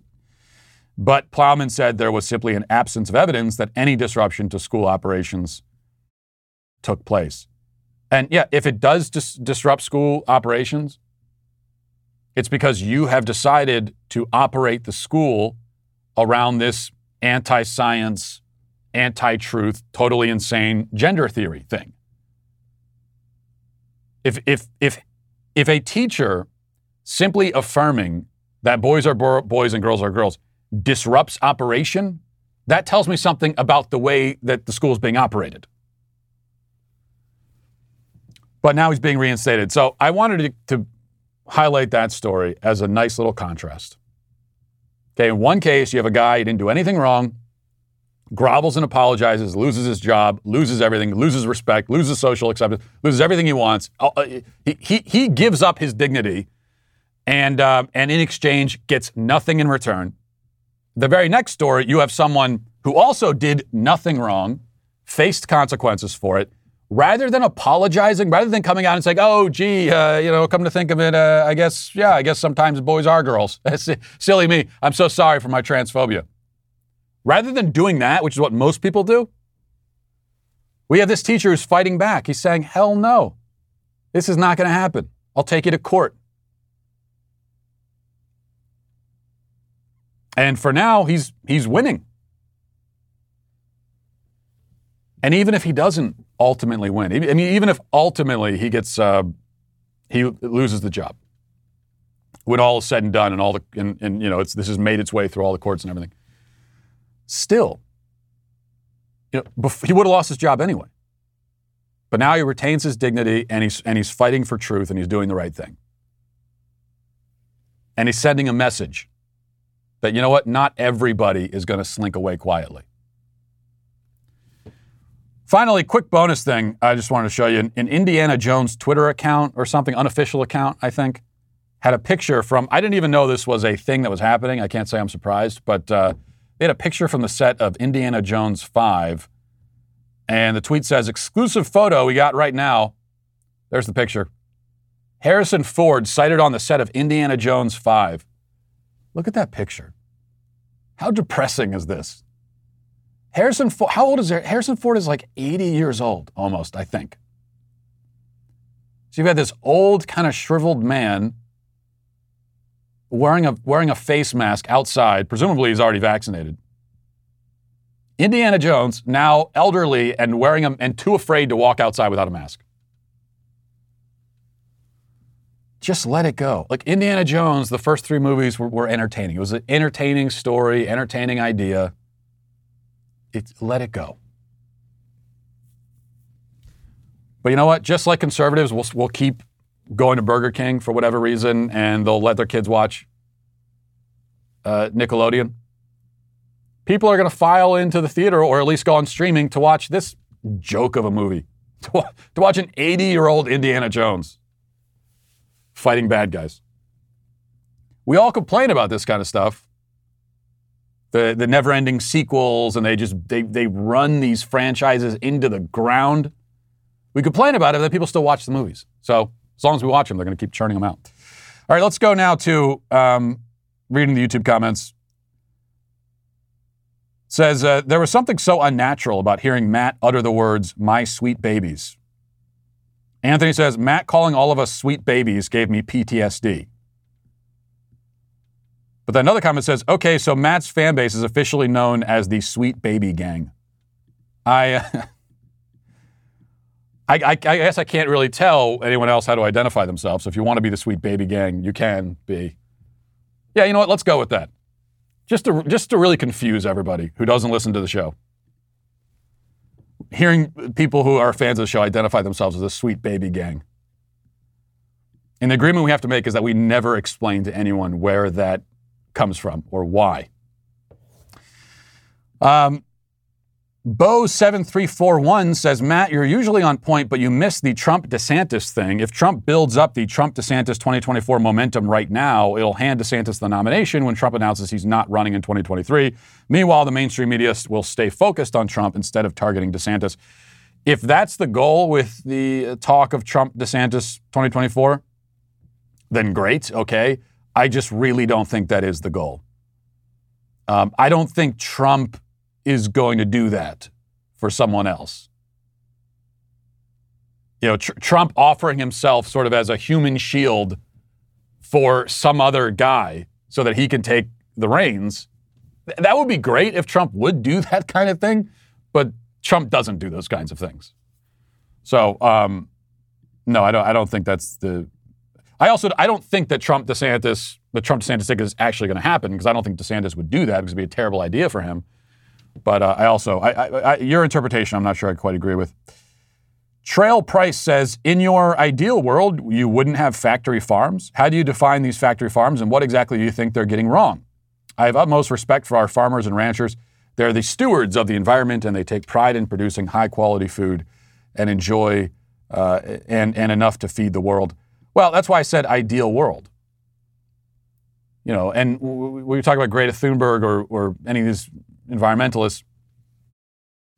But Plowman said there was simply an absence of evidence that any disruption to school operations took place. And yeah, if it does dis- disrupt school operations, it's because you have decided to operate the school around this anti science, anti truth, totally insane gender theory thing. If, if, if, if a teacher simply affirming that boys are bo- boys and girls are girls disrupts operation, that tells me something about the way that the school is being operated. But now he's being reinstated. So I wanted to, to highlight that story as a nice little contrast. Okay, in one case, you have a guy who didn't do anything wrong, grovels and apologizes, loses his job, loses everything, loses respect, loses social acceptance, loses everything he wants. Uh, uh, He, he, he gives up his dignity and, uh, and in exchange gets nothing in return. The very next story, you have someone who also did nothing wrong, faced consequences for it, rather than apologizing, rather than coming out and saying, "Oh, gee, uh, you know, come to think of it, uh, I guess, yeah, I guess sometimes boys are girls." <laughs> Silly me. I'm so sorry for my transphobia. Rather than doing that, which is what most people do, we have this teacher who's fighting back. He's saying, "Hell no, this is not going to happen. I'll take you to court." And for now, he's he's winning. And even if he doesn't ultimately win, I mean, even if ultimately he gets, uh, he loses the job, when all is said and done, and all the, and, and you know, it's this has made its way through all the courts and everything. Still, you know, bef- he would have lost his job anyway. But now he retains his dignity, and he's and he's fighting for truth, and he's doing the right thing. And he's sending a message that you know what, not everybody is going to slink away quietly. Finally, quick bonus thing I just wanted to show you. An, an Indiana Jones Twitter account or something, unofficial account, I think, had a picture from, I didn't even know this was a thing that was happening. I can't say I'm surprised, but uh, they had a picture from the set of Indiana Jones 5. And the tweet says, exclusive photo we got right now. There's the picture. Harrison Ford sighted on the set of Indiana Jones 5. Look at that picture. How depressing is this? Harrison Ford, how old is Har- Harrison Ford? Is like 80 years old, almost, I think. So you've got this old, kind of shriveled man wearing a wearing a face mask outside. Presumably, he's already vaccinated. Indiana Jones, now elderly and wearing a, and too afraid to walk outside without a mask. Just let it go. Like Indiana Jones, the first three movies were, were entertaining. It was an entertaining story, entertaining idea it's let it go. But you know what? Just like conservatives, we'll, we'll keep going to Burger King for whatever reason, and they'll let their kids watch uh, Nickelodeon. People are going to file into the theater or at least go on streaming to watch this joke of a movie, <laughs> to, to watch an 80 year old Indiana Jones fighting bad guys. We all complain about this kind of stuff the the never-ending sequels, and they just they they run these franchises into the ground. We complain about it, but people still watch the movies. So as long as we watch them, they're going to keep churning them out. All right, let's go now to um, reading the YouTube comments. It says uh, there was something so unnatural about hearing Matt utter the words "my sweet babies." Anthony says Matt calling all of us sweet babies gave me PTSD. But then another comment says, okay, so Matt's fan base is officially known as the Sweet Baby Gang. I, <laughs> I, I, I guess I can't really tell anyone else how to identify themselves. So if you want to be the sweet baby gang, you can be. Yeah, you know what? Let's go with that. Just to just to really confuse everybody who doesn't listen to the show. Hearing people who are fans of the show identify themselves as a sweet baby gang. And the agreement we have to make is that we never explain to anyone where that comes from or why. Um, Bo7341 says, Matt, you're usually on point, but you missed the Trump DeSantis thing. If Trump builds up the Trump DeSantis 2024 momentum right now, it'll hand DeSantis the nomination when Trump announces he's not running in 2023. Meanwhile, the mainstream media will stay focused on Trump instead of targeting DeSantis. If that's the goal with the talk of Trump DeSantis 2024, then great, okay. I just really don't think that is the goal. Um, I don't think Trump is going to do that for someone else. You know, tr- Trump offering himself sort of as a human shield for some other guy so that he can take the reins. Th- that would be great if Trump would do <laughs> that kind of thing, but Trump doesn't do those kinds of things. So, um, no, I don't. I don't think that's the. I also I don't think that Trump DeSantis, the Trump DeSantis ticket is actually going to happen because I don't think DeSantis would do that because it'd be a terrible idea for him. But uh, I also, I, I, I, your interpretation, I'm not sure I quite agree with. Trail Price says, in your ideal world, you wouldn't have factory farms. How do you define these factory farms, and what exactly do you think they're getting wrong? I have utmost respect for our farmers and ranchers. They're the stewards of the environment, and they take pride in producing high quality food and enjoy uh, and and enough to feed the world. Well, that's why I said ideal world. You know, and we talk about Greta Thunberg or, or any of these environmentalists,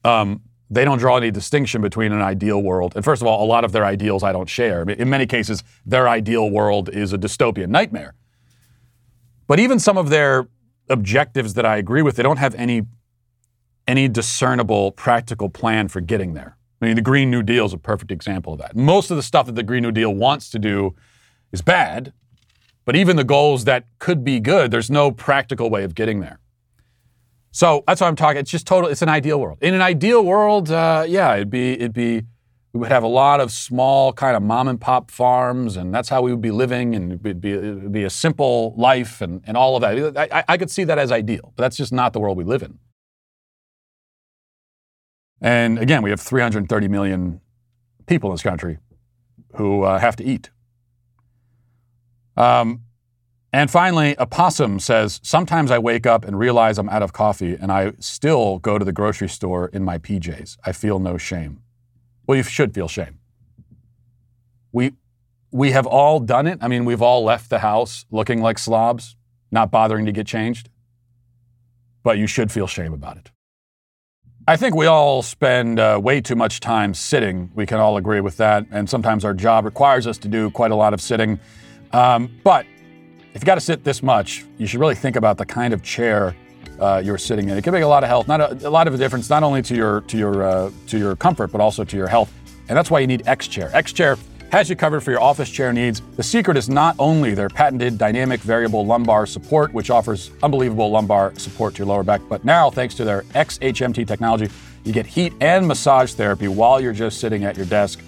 um, they don't draw any distinction between an ideal world. And first of all, a lot of their ideals I don't share. In many cases, their ideal world is a dystopian nightmare. But even some of their objectives that I agree with, they don't have any any discernible practical plan for getting there. I mean, the Green New Deal is a perfect example of that. Most of the stuff that the Green New Deal wants to do is bad, but even the goals that could be good, there's no practical way of getting there. So that's what I'm talking. It's just total. It's an ideal world. In an ideal world, uh, yeah, it'd be it'd be we would have a lot of small kind of mom and pop farms, and that's how we would be living, and it'd be it'd be a simple life, and and all of that. I, I could see that as ideal, but that's just not the world we live in. And again, we have 330 million people in this country who uh, have to eat. Um, and finally, a possum says, Sometimes I wake up and realize I'm out of coffee, and I still go to the grocery store in my PJs. I feel no shame. Well, you should feel shame. We, we have all done it. I mean, we've all left the house looking like slobs, not bothering to get changed. But you should feel shame about it. I think we all spend uh, way too much time sitting. We can all agree with that. And sometimes our job requires us to do quite a lot of sitting. Um, but if you got to sit this much, you should really think about the kind of chair uh, you're sitting in. It can make a lot of health, not a, a lot of a difference, not only to your to your uh, to your comfort, but also to your health. And that's why you need X Chair. X Chair has you covered for your office chair needs. The secret is not only their patented dynamic variable lumbar support, which offers unbelievable lumbar support to your lower back, but now, thanks to their XHMT technology, you get heat and massage therapy while you're just sitting at your desk.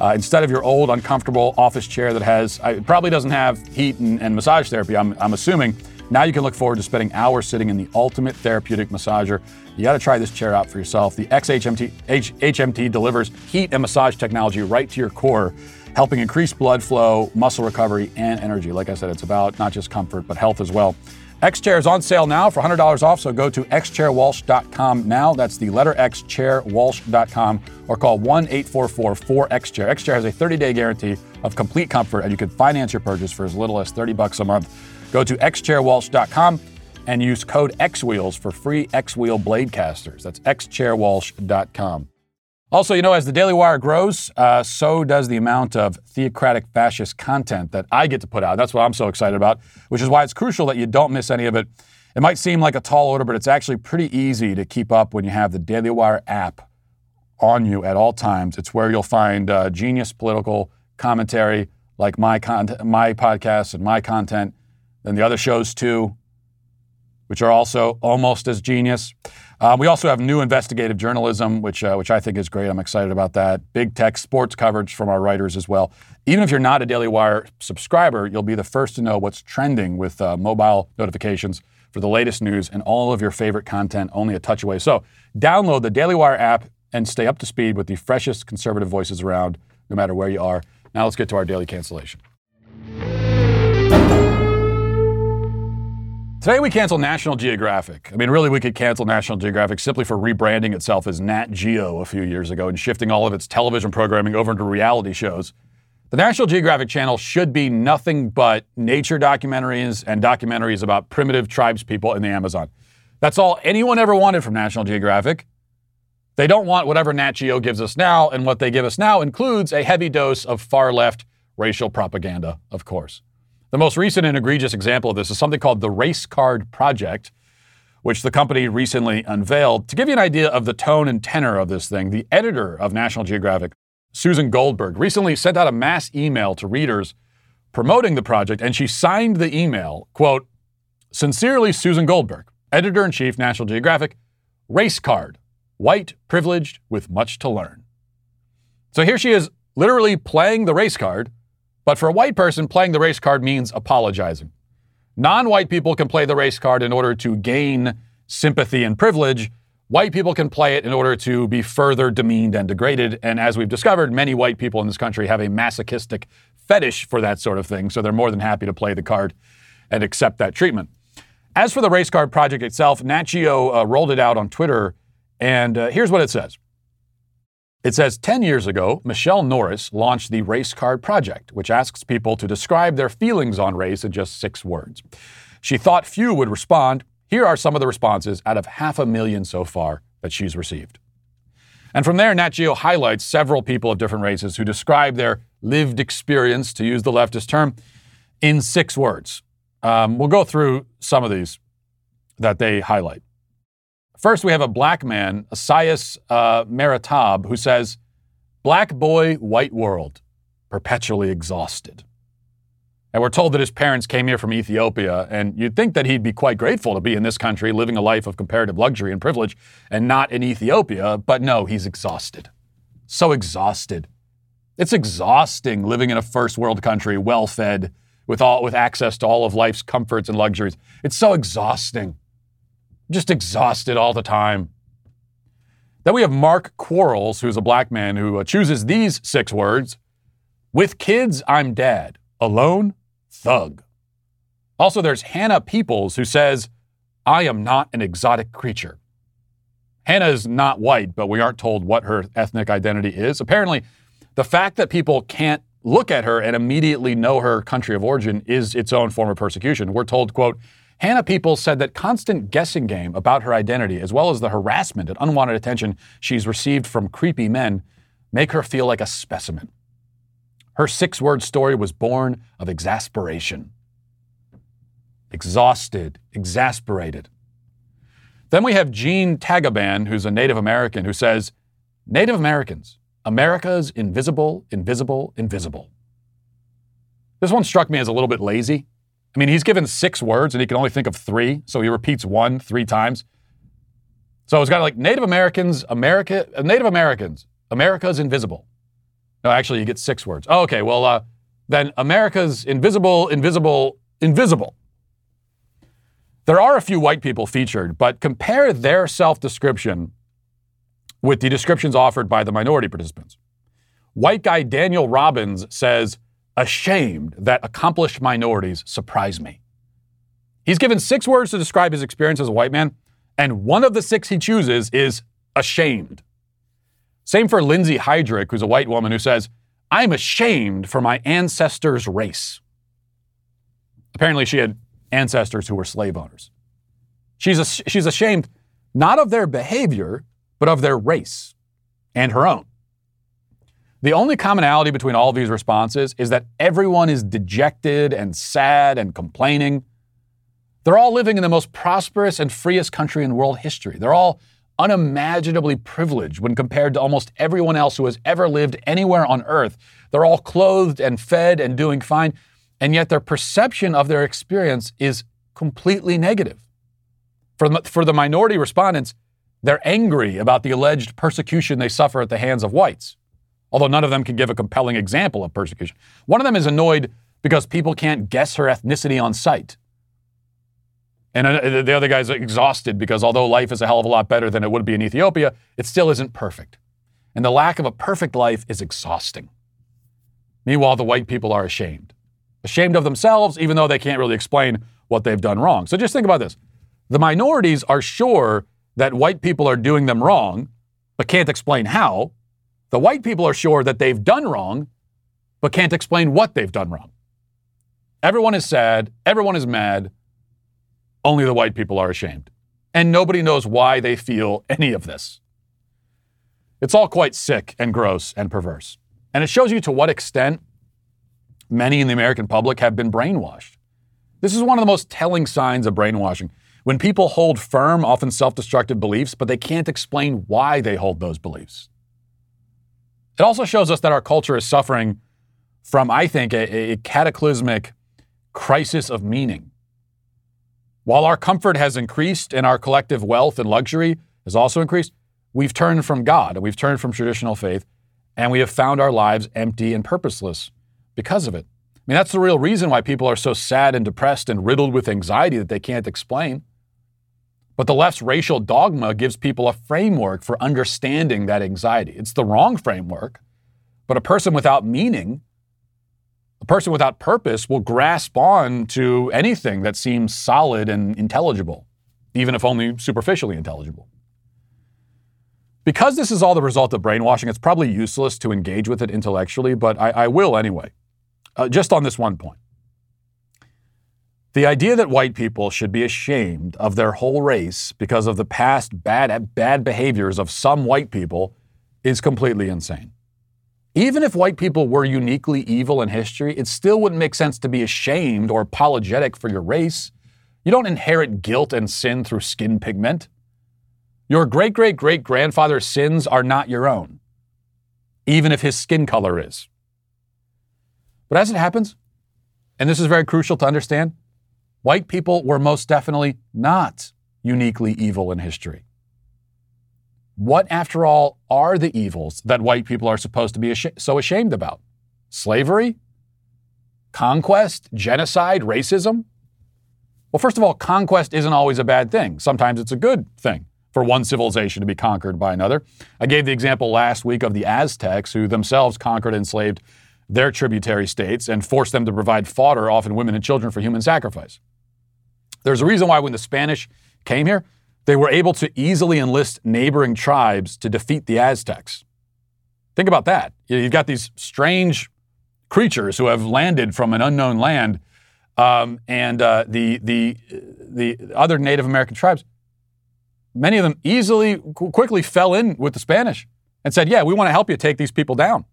Uh, instead of your old, uncomfortable office chair that has, it probably doesn't have heat and, and massage therapy, I'm, I'm assuming. Now you can look forward to spending hours sitting in the ultimate therapeutic massager. You got to try this chair out for yourself. The XHMT H, HMT delivers heat and massage technology right to your core, helping increase blood flow, muscle recovery, and energy. Like I said, it's about not just comfort, but health as well. X Chair is on sale now for $100 off, so go to xchairwalsh.com now. That's the letter X, chairwalsh.com, or call 1 844 4X Chair. X Chair has a 30 day guarantee of complete comfort, and you can finance your purchase for as little as 30 bucks a month. Go to xchairwalsh.com and use code XWheels for free X Wheel blade casters. That's xchairwalsh.com. Also, you know, as the Daily Wire grows, uh, so does the amount of theocratic fascist content that I get to put out. That's what I'm so excited about, which is why it's crucial that you don't miss any of it. It might seem like a tall order, but it's actually pretty easy to keep up when you have the Daily Wire app on you at all times. It's where you'll find uh, genius political commentary like my, con- my podcast and my content, and the other shows too, which are also almost as genius. Um, we also have new investigative journalism, which uh, which I think is great. I'm excited about that. Big tech sports coverage from our writers as well. Even if you're not a Daily Wire subscriber, you'll be the first to know what's trending with uh, mobile notifications for the latest news and all of your favorite content only a touch away. So download the Daily Wire app and stay up to speed with the freshest conservative voices around, no matter where you are. Now let's get to our daily cancellation. Today we cancel National Geographic. I mean, really, we could cancel National Geographic simply for rebranding itself as Nat Geo a few years ago and shifting all of its television programming over into reality shows. The National Geographic channel should be nothing but nature documentaries and documentaries about primitive tribes people in the Amazon. That's all anyone ever wanted from National Geographic. They don't want whatever Nat Geo gives us now, and what they give us now includes a heavy dose of far left racial propaganda, of course. The most recent and egregious example of this is something called the Race Card Project, which the company recently unveiled. To give you an idea of the tone and tenor of this thing, the editor of National Geographic, Susan Goldberg, recently sent out a mass email to readers promoting the project, and she signed the email, quote, Sincerely, Susan Goldberg, editor in chief, National Geographic, race card, white, privileged, with much to learn. So here she is, literally playing the race card but for a white person, playing the race card means apologizing. Non white people can play the race card in order to gain sympathy and privilege. White people can play it in order to be further demeaned and degraded. And as we've discovered, many white people in this country have a masochistic fetish for that sort of thing. So they're more than happy to play the card and accept that treatment. As for the race card project itself, Nat Geo uh, rolled it out on Twitter. And uh, here's what it says it says 10 years ago, Michelle Norris launched the Race Card Project, which asks people to describe their feelings on race in just six words. She thought few would respond. Here are some of the responses out of half a million so far that she's received. And from there, Nat Geo highlights several people of different races who describe their lived experience, to use the leftist term, in six words. Um, we'll go through some of these that they highlight. First, we have a black man, Asias uh, Meritab, who says, Black boy, white world, perpetually exhausted. And we're told that his parents came here from Ethiopia, and you'd think that he'd be quite grateful to be in this country, living a life of comparative luxury and privilege, and not in Ethiopia. But no, he's exhausted. So exhausted. It's exhausting living in a first world country, well fed, with, all, with access to all of life's comforts and luxuries. It's so exhausting just exhausted all the time. Then we have Mark Quarles, who's a black man who uh, chooses these six words With kids, I'm dad. Alone, thug. Also, there's Hannah Peoples, who says, I am not an exotic creature. Hannah is not white, but we aren't told what her ethnic identity is. Apparently, the fact that people can't look at her and immediately know her country of origin is its own form of persecution. We're told, quote, Hannah People said that constant guessing game about her identity, as well as the harassment and unwanted attention she's received from creepy men, make her feel like a specimen. Her six word story was born of exasperation. Exhausted, exasperated. Then we have Jean Tagaban, who's a Native American, who says, Native Americans, America's invisible, invisible, invisible. This one struck me as a little bit lazy. I mean, he's given six words and he can only think of three, so he repeats one three times. So it's got like Native Americans, America, uh, Native Americans, America's invisible. No, actually, you get six words. Oh, okay, well, uh, then America's invisible, invisible, invisible. There are a few white people featured, but compare their self description with the descriptions offered by the minority participants. White guy Daniel Robbins says, ashamed that accomplished minorities surprise me. He's given six words to describe his experience as a white man, and one of the six he chooses is ashamed. Same for Lindsay Heydrich, who's a white woman who says, I'm ashamed for my ancestors' race. Apparently, she had ancestors who were slave owners. She's, a, she's ashamed not of their behavior, but of their race and her own. The only commonality between all these responses is that everyone is dejected and sad and complaining. They're all living in the most prosperous and freest country in world history. They're all unimaginably privileged when compared to almost everyone else who has ever lived anywhere on earth. They're all clothed and fed and doing fine, and yet their perception of their experience is completely negative. For the, for the minority respondents, They're angry about the alleged persecution they suffer at the hands of whites, although none of them can give a compelling example of persecution. One of them is annoyed because people can't guess her ethnicity on sight. And the other guy's exhausted because although life is a hell of a lot better than it would be in Ethiopia, it still isn't perfect. And the lack of a perfect life is exhausting. Meanwhile, the white people are ashamed. Ashamed of themselves, even though they can't really explain what they've done wrong. So just think about this. The minorities are sure that white people are doing them wrong, but can't explain how. The white people are sure that they've done wrong, but can't explain what they've done wrong. Everyone is sad. Everyone is mad. Only the white people are ashamed. And nobody knows why they feel any of this. It's all quite sick and gross and perverse. And it shows you to what extent many in the American public have been brainwashed. This is one of the most telling signs of brainwashing. When people hold firm, often self destructive beliefs, but they can't explain why they hold those beliefs. It also shows us that our culture is suffering from, I think, a, a cataclysmic crisis of meaning. While our comfort has increased and our collective wealth and luxury has also increased, we've turned from God we've turned from traditional faith and we have found our lives empty and purposeless because of it. I mean, that's the real reason why people are so sad and depressed and riddled with anxiety that they can't explain. But the left's racial dogma gives people a framework for understanding that anxiety. It's the wrong framework, but a person without meaning, a person without purpose, will grasp on to anything that seems solid and intelligible, even if only superficially intelligible. Because this is all the result of brainwashing, it's probably useless to engage with it intellectually, but I, I will anyway, uh, just on this one point. The idea that white people should be ashamed of their whole race because of the past bad, bad behaviors of some white people is completely insane. Even if white people were uniquely evil in history, it still wouldn't make sense to be ashamed or apologetic for your race. You don't inherit guilt and sin through skin pigment. Your great great great grandfather's sins are not your own, even if his skin color is. But as it happens, and this is very crucial to understand, white people were most definitely not uniquely evil in history. What, after all, are the evils that white people are supposed to be ashamed, so ashamed about? Slavery? Conquest? Genocide? Racism? Well, first of all, conquest isn't always a bad thing. Sometimes it's a good thing for one civilization to be conquered by another. I gave the example last week of the Aztecs, who themselves conquered and enslaved their tributary states and forced them to provide fodder, often women and children, for human sacrifice. There's a reason why when the Spanish came here, they were able to easily enlist neighboring tribes to defeat the Aztecs. Think about that. You've got these strange creatures who have landed from an unknown land, um, and uh, the, the, the other Native American tribes, many of them easily, quickly fell in with the Spanish and said, Yeah, we want to help you take these people down.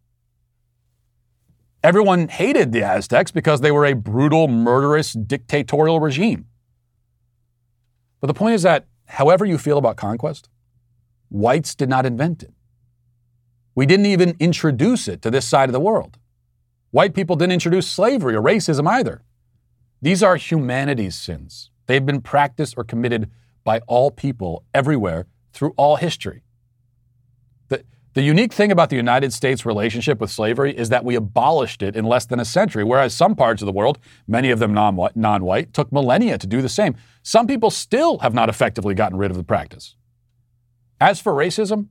Everyone hated the Aztecs because they were a brutal, murderous, dictatorial regime. But the point is that, however you feel about conquest, whites did not invent it. We didn't even introduce it to this side of the world. White people didn't introduce slavery or racism either. These are humanity's sins. They've been practiced or committed by all people everywhere through all history. The, unique thing about the United States' relationship with slavery is that we abolished it in less than a century, whereas some parts of the world, many of them non white, took millennia to do the same. Some people still have not effectively gotten rid of the practice. As for racism,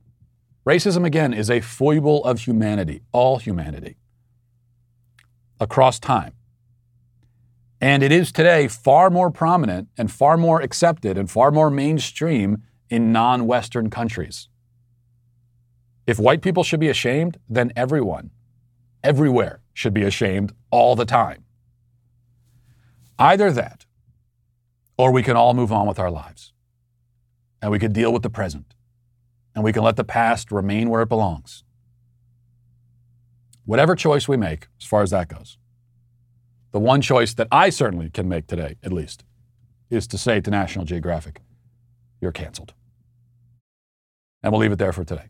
racism again is a foible of humanity, all humanity, across time. And it is today far more prominent and far more accepted and far more mainstream in non Western countries. If white people should be ashamed, then everyone, everywhere, should be ashamed all the time. Either that, or we can all move on with our lives. And we can deal with the present. And we can let the past remain where it belongs. Whatever choice we make, as far as that goes. The one choice that I certainly can make today, at least, is to say to National Geographic, you're canceled. And we'll leave it there for today.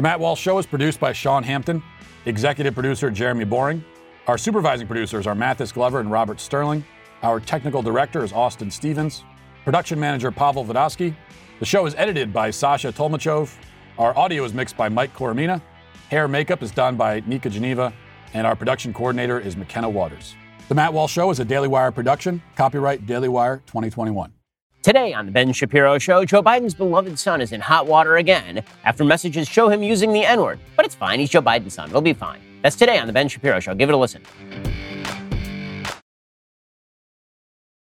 The Matt Walsh Show is produced by Sean Hampton, executive producer Jeremy Boring. Our supervising producers are Mathis Glover and Robert Sterling. Our technical director is Austin Stevens. Production manager Pavel Vodosky. The show is edited by Sasha Tolmachov. Our audio is mixed by Mike Coromina. Hair makeup is done by Nika Geneva. And our production coordinator is McKenna Waters. The Matt Walsh Show is a Daily Wire production. Copyright Daily Wire 2021. Today on The Ben Shapiro Show, Joe Biden's beloved son is in hot water again after messages show him using the N word. But it's fine, he's Joe Biden's son. He'll be fine. That's today on The Ben Shapiro Show. Give it a listen.